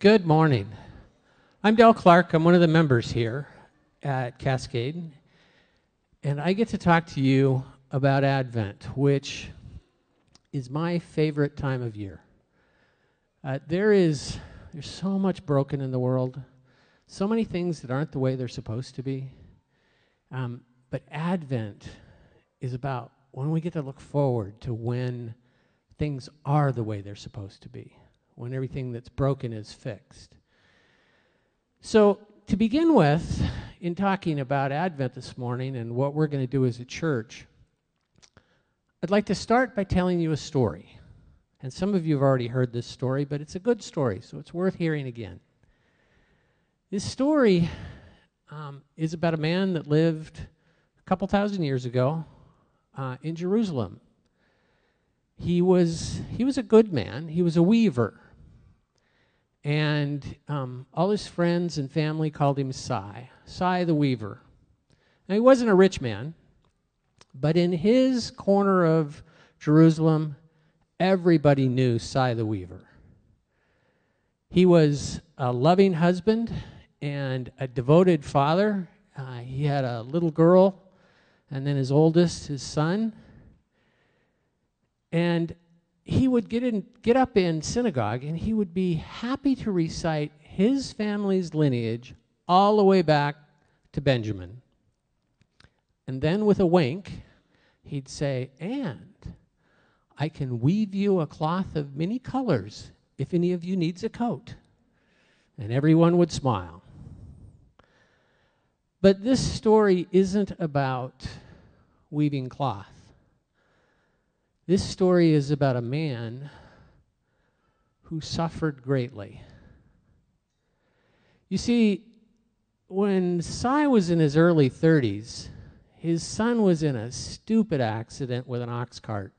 Good morning. I'm Dell Clark. I'm one of the members here at Cascade. And I get to talk to you about Advent, which is my favorite time of year. Uh, there is there's so much broken in the world, so many things that aren't the way they're supposed to be. Um, but Advent is about when we get to look forward to when things are the way they're supposed to be when everything that's broken is fixed. So, to begin with, in talking about Advent this morning and what we're going to do as a church, I'd like to start by telling you a story. And some of you have already heard this story, but it's a good story, so it's worth hearing again. This story um, is about a man that lived a couple thousand years ago uh, in Jerusalem. He was, he was a good man, he was a weaver. And um, all his friends and family called him Si, Si the Weaver. Now, he wasn't a rich man, but in his corner of Jerusalem, everybody knew Si the Weaver. He was a loving husband and a devoted father. Uh, he had a little girl, and then his oldest, his son. And he would get, in, get up in synagogue and he would be happy to recite his family's lineage all the way back to Benjamin. And then with a wink, he'd say, And I can weave you a cloth of many colors if any of you needs a coat. And everyone would smile. But this story isn't about weaving cloth. This story is about a man who suffered greatly. You see, when Si was in his early 30s, his son was in a stupid accident with an ox cart.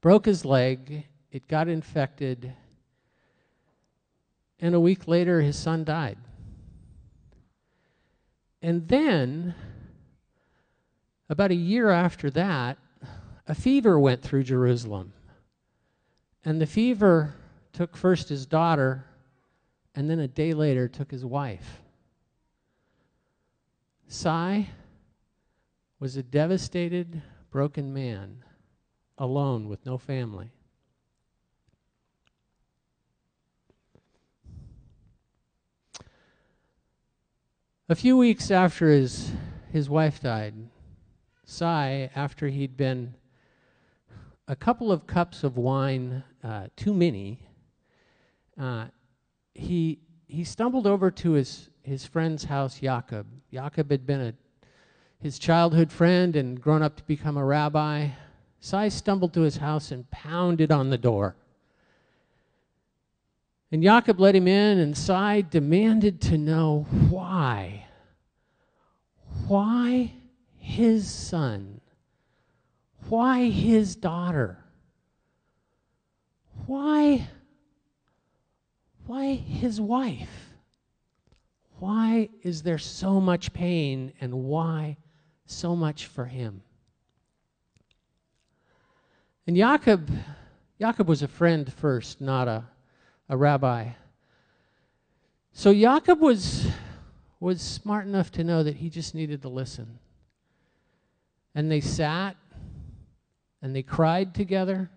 Broke his leg, it got infected, and a week later, his son died. And then, about a year after that, a fever went through Jerusalem. And the fever took first his daughter, and then a day later took his wife. Si was a devastated, broken man, alone with no family. A few weeks after his, his wife died, Si, after he'd been a couple of cups of wine uh, too many, uh, he, he stumbled over to his, his friend's house, Jacob. Jacob had been a, his childhood friend and grown up to become a rabbi. Si stumbled to his house and pounded on the door. And Jacob let him in, and Si demanded to know why. Why his son why his daughter? Why, why his wife? Why is there so much pain and why so much for him? And Jacob, Jacob was a friend first, not a, a rabbi. So Jacob was, was smart enough to know that he just needed to listen. And they sat and they cried together.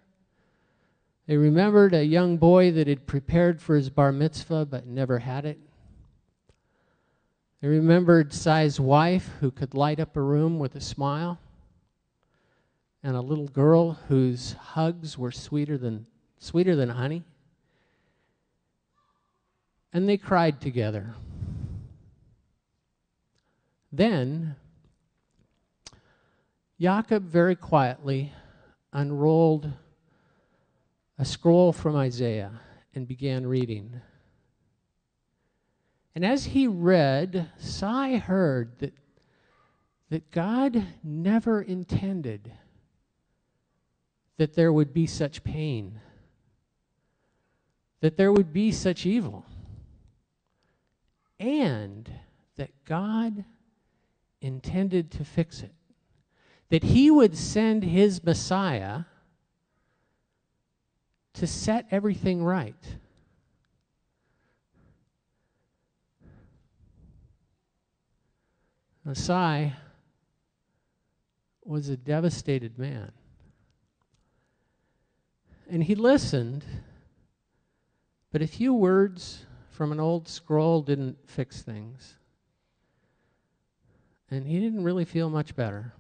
They remembered a young boy that had prepared for his bar mitzvah but never had it. They remembered Si's wife who could light up a room with a smile, and a little girl whose hugs were sweeter than, sweeter than honey. And they cried together. Then, Jacob very quietly unrolled a scroll from Isaiah and began reading. And as he read, Si heard that, that God never intended that there would be such pain, that there would be such evil, and that God intended to fix it that he would send his Messiah to set everything right. Messiah was a devastated man. And he listened, but a few words from an old scroll didn't fix things. And he didn't really feel much better.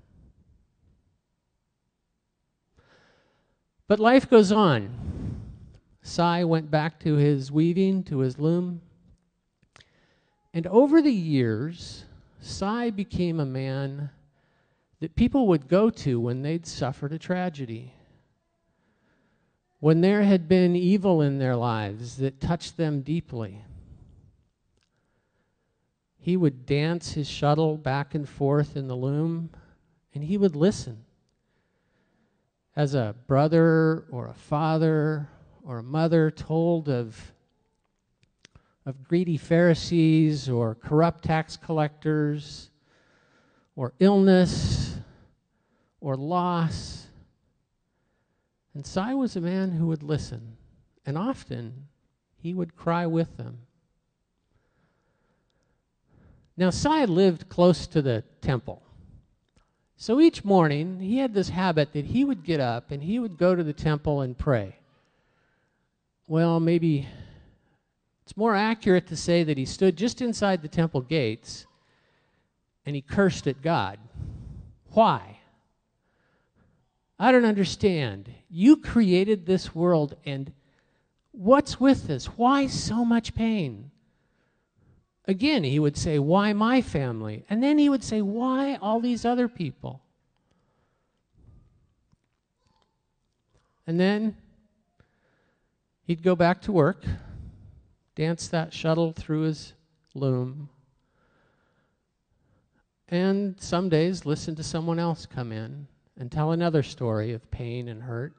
But life goes on. Sai went back to his weaving, to his loom. And over the years, Sai became a man that people would go to when they'd suffered a tragedy. When there had been evil in their lives that touched them deeply. He would dance his shuttle back and forth in the loom, and he would listen as a brother or a father or a mother told of, of greedy Pharisees or corrupt tax collectors or illness or loss. And Sai was a man who would listen, and often he would cry with them. Now, Sai lived close to the temple. So each morning, he had this habit that he would get up and he would go to the temple and pray. Well, maybe it's more accurate to say that he stood just inside the temple gates and he cursed at God. Why? I don't understand. You created this world, and what's with this? Why so much pain? Again, he would say, Why my family? And then he would say, Why all these other people? And then he'd go back to work, dance that shuttle through his loom, and some days listen to someone else come in and tell another story of pain and hurt.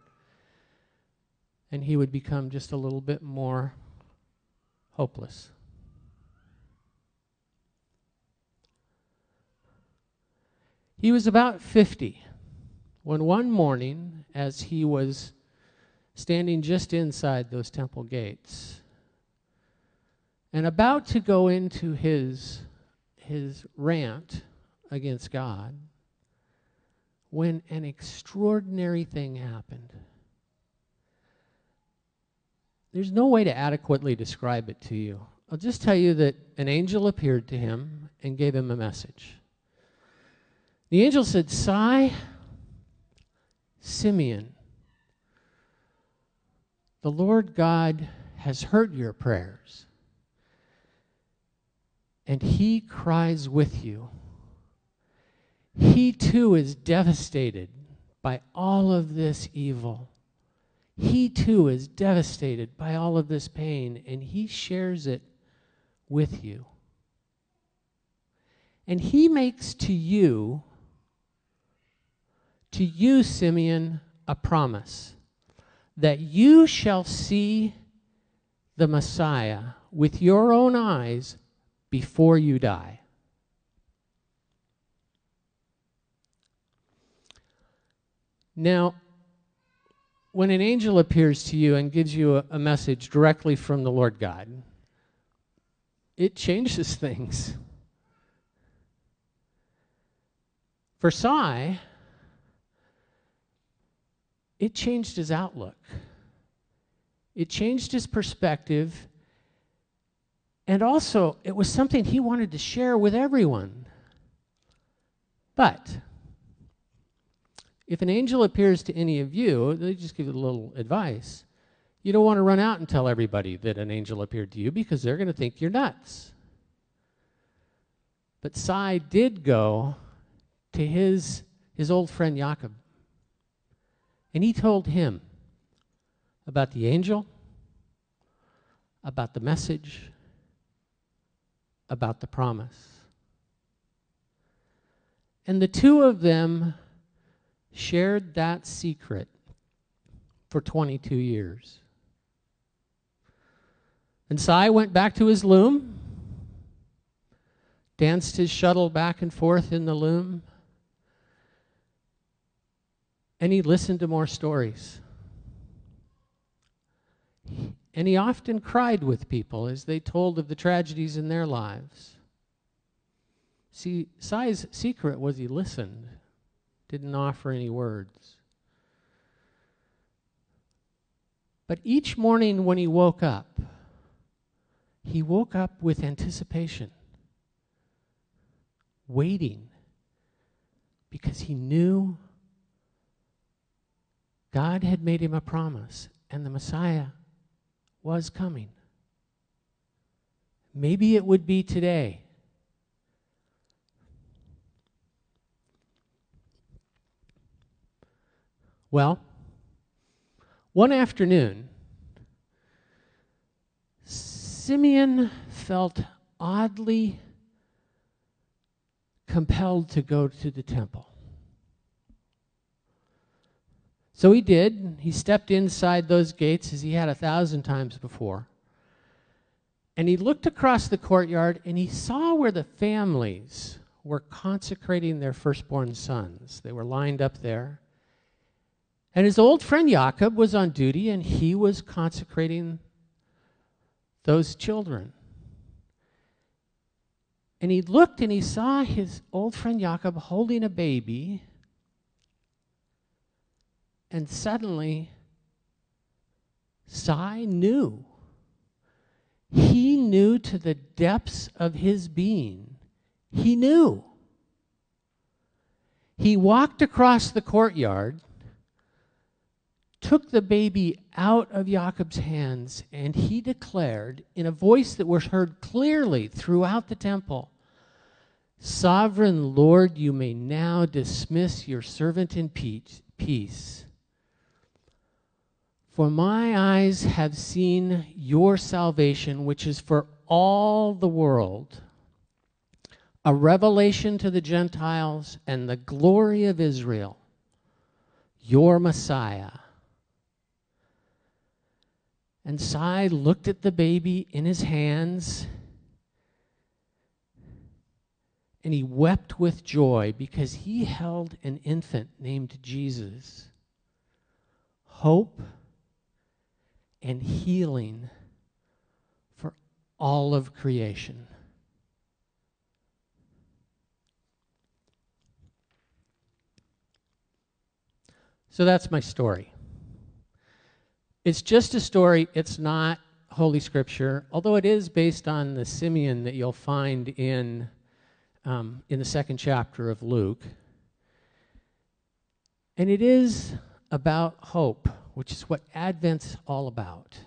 And he would become just a little bit more hopeless. He was about 50 when one morning, as he was standing just inside those temple gates and about to go into his, his rant against God, when an extraordinary thing happened. There's no way to adequately describe it to you. I'll just tell you that an angel appeared to him and gave him a message. The angel said, Sai, Simeon, the Lord God has heard your prayers, and he cries with you. He too is devastated by all of this evil. He too is devastated by all of this pain, and he shares it with you. And he makes to you to you, Simeon, a promise that you shall see the Messiah with your own eyes before you die. Now, when an angel appears to you and gives you a, a, message directly from the Lord God, it changes things. For Sai, it changed his outlook. It changed his perspective. And also, it was something he wanted to share with everyone. But, if an angel appears to any of you, they just give you a little advice. You don't want to run out and tell everybody that an angel appeared to you because they're going to think you're nuts. But Sai did go to his, his old friend Jacob and he told him about the angel, about the message, about the promise. And the two of them shared that secret for 22 years. And Sai went back to his loom, danced his shuttle back and forth in the loom, and he listened to more stories. And he often cried with people as they told of the tragedies in their lives. See, Sai's secret was he listened, didn't offer any words. But each morning when he woke up, he woke up with anticipation, waiting, because he knew God had made him a promise and the Messiah was coming. Maybe it would be today. Well, one afternoon, Simeon felt oddly compelled to go to the temple. So he did. He stepped inside those gates as he had a thousand times before. And he looked across the courtyard and he saw where the families were consecrating their firstborn sons. They were lined up there. And his old friend Jacob was on duty and he was consecrating those children. And he looked and he saw his old friend Jacob holding a baby. And suddenly, Sai knew. He knew to the depths of his being. He knew. He walked across the courtyard took the baby out of Jacob's hands, and he declared in a voice that was heard clearly throughout the temple Sovereign Lord, you may now dismiss your servant in peace. For my eyes have seen your salvation, which is for all the world, a revelation to the Gentiles and the glory of Israel, your Messiah. And Sai looked at the baby in his hands and he wept with joy because he held an infant named Jesus. Hope and healing for all of creation. So that's my story. It's just a story. It's not Holy Scripture, although it is based on the Simeon that you'll find in, um, in the second chapter of Luke. And it is about hope, which is what Advent's all about.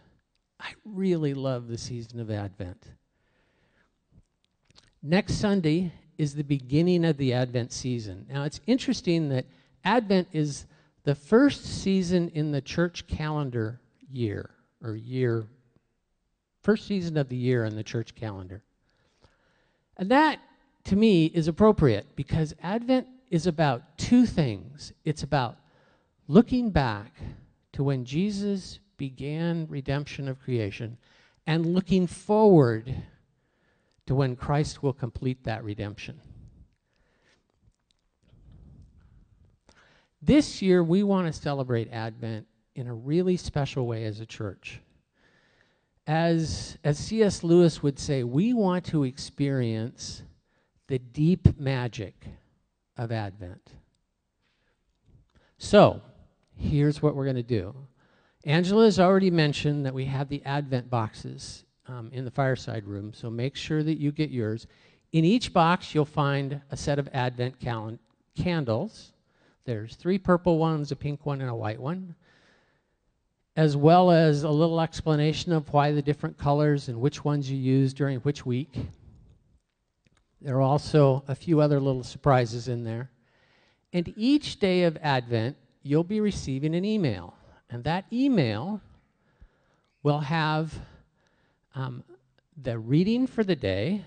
I really love the season of Advent. Next Sunday is the beginning of the Advent season. Now, it's interesting that Advent is the first season in the church calendar year or year, first season of the year in the church calendar. And that, to me, is appropriate because Advent is about two things. It's about looking back to when Jesus began redemption of creation and looking forward to when Christ will complete that redemption. This year, we want to celebrate Advent in a really special way as a church. As, as C.S. Lewis would say, we want to experience the deep magic of Advent. So, here's what we're going to do. Angela has already mentioned that we have the Advent boxes um, in the fireside room, so make sure that you get yours. In each box, you'll find a set of Advent candles. There's three purple ones, a pink one, and a white one as well as a little explanation of why the different colors and which ones you use during which week. There are also a few other little surprises in there. And each day of Advent, you'll be receiving an email. And that email will have um, the reading for the day,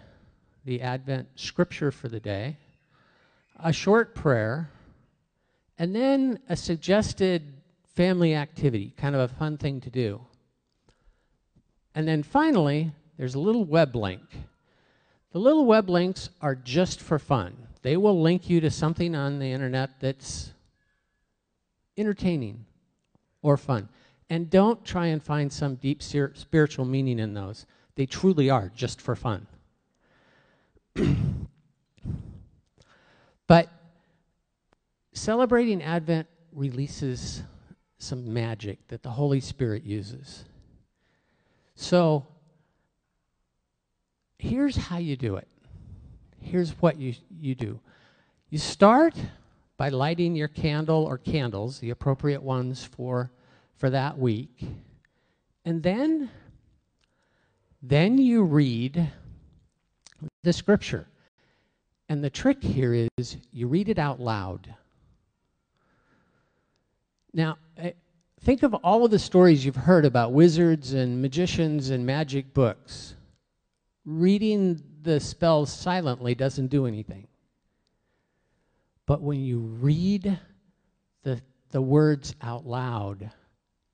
the Advent scripture for the day, a short prayer, and then a suggested family activity, kind of a fun thing to do. And then finally, there's a little web link. The little web links are just for fun. They will link you to something on the internet that's entertaining or fun. And don't try and find some deep spiritual meaning in those. They truly are just for fun. But celebrating Advent releases some magic that the Holy Spirit uses. So here's how you do it. Here's what you, you do. You start by lighting your candle or candles, the appropriate ones for, for that week. And then, then you read the scripture. And the trick here is you read it out loud. Now, eh, think of all of the stories you've heard about wizards and magicians and magic books. Reading the spells silently doesn't do anything. But when you read the, the words out loud,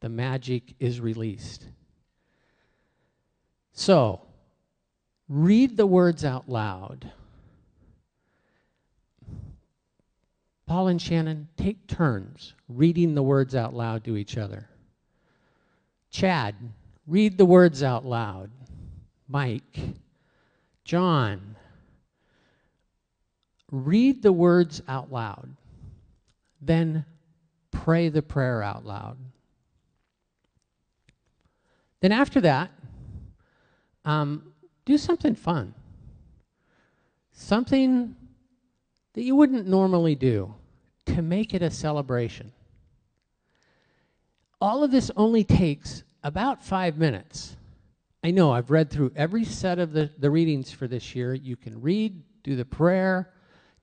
the magic is released. So, read the words out loud. Paul and Shannon, take turns reading the words out loud to each other. Chad, read the words out loud. Mike, John, read the words out loud. Then pray the prayer out loud. Then after that, um, do something fun. Something that you wouldn't normally do to make it a celebration. All of this only takes about five minutes. I know I've read through every set of the, the readings for this year. You can read, do the prayer,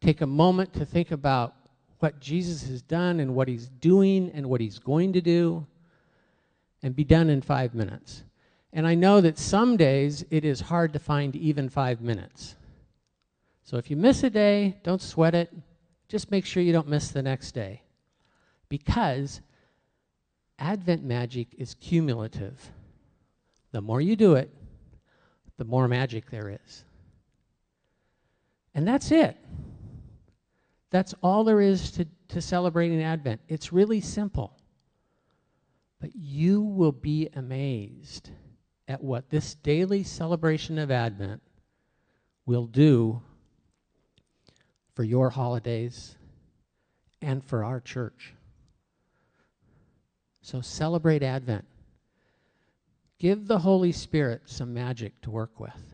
take a moment to think about what Jesus has done and what he's doing and what he's going to do, and be done in five minutes. And I know that some days it is hard to find even five minutes. So if you miss a day, don't sweat it. Just make sure you don't miss the next day. Because Advent magic is cumulative. The more you do it, the more magic there is. And that's it. That's all there is to, to celebrating Advent. It's really simple. But you will be amazed at what this daily celebration of Advent will do for your holidays and for our church. So celebrate Advent. Give the Holy Spirit some magic to work with.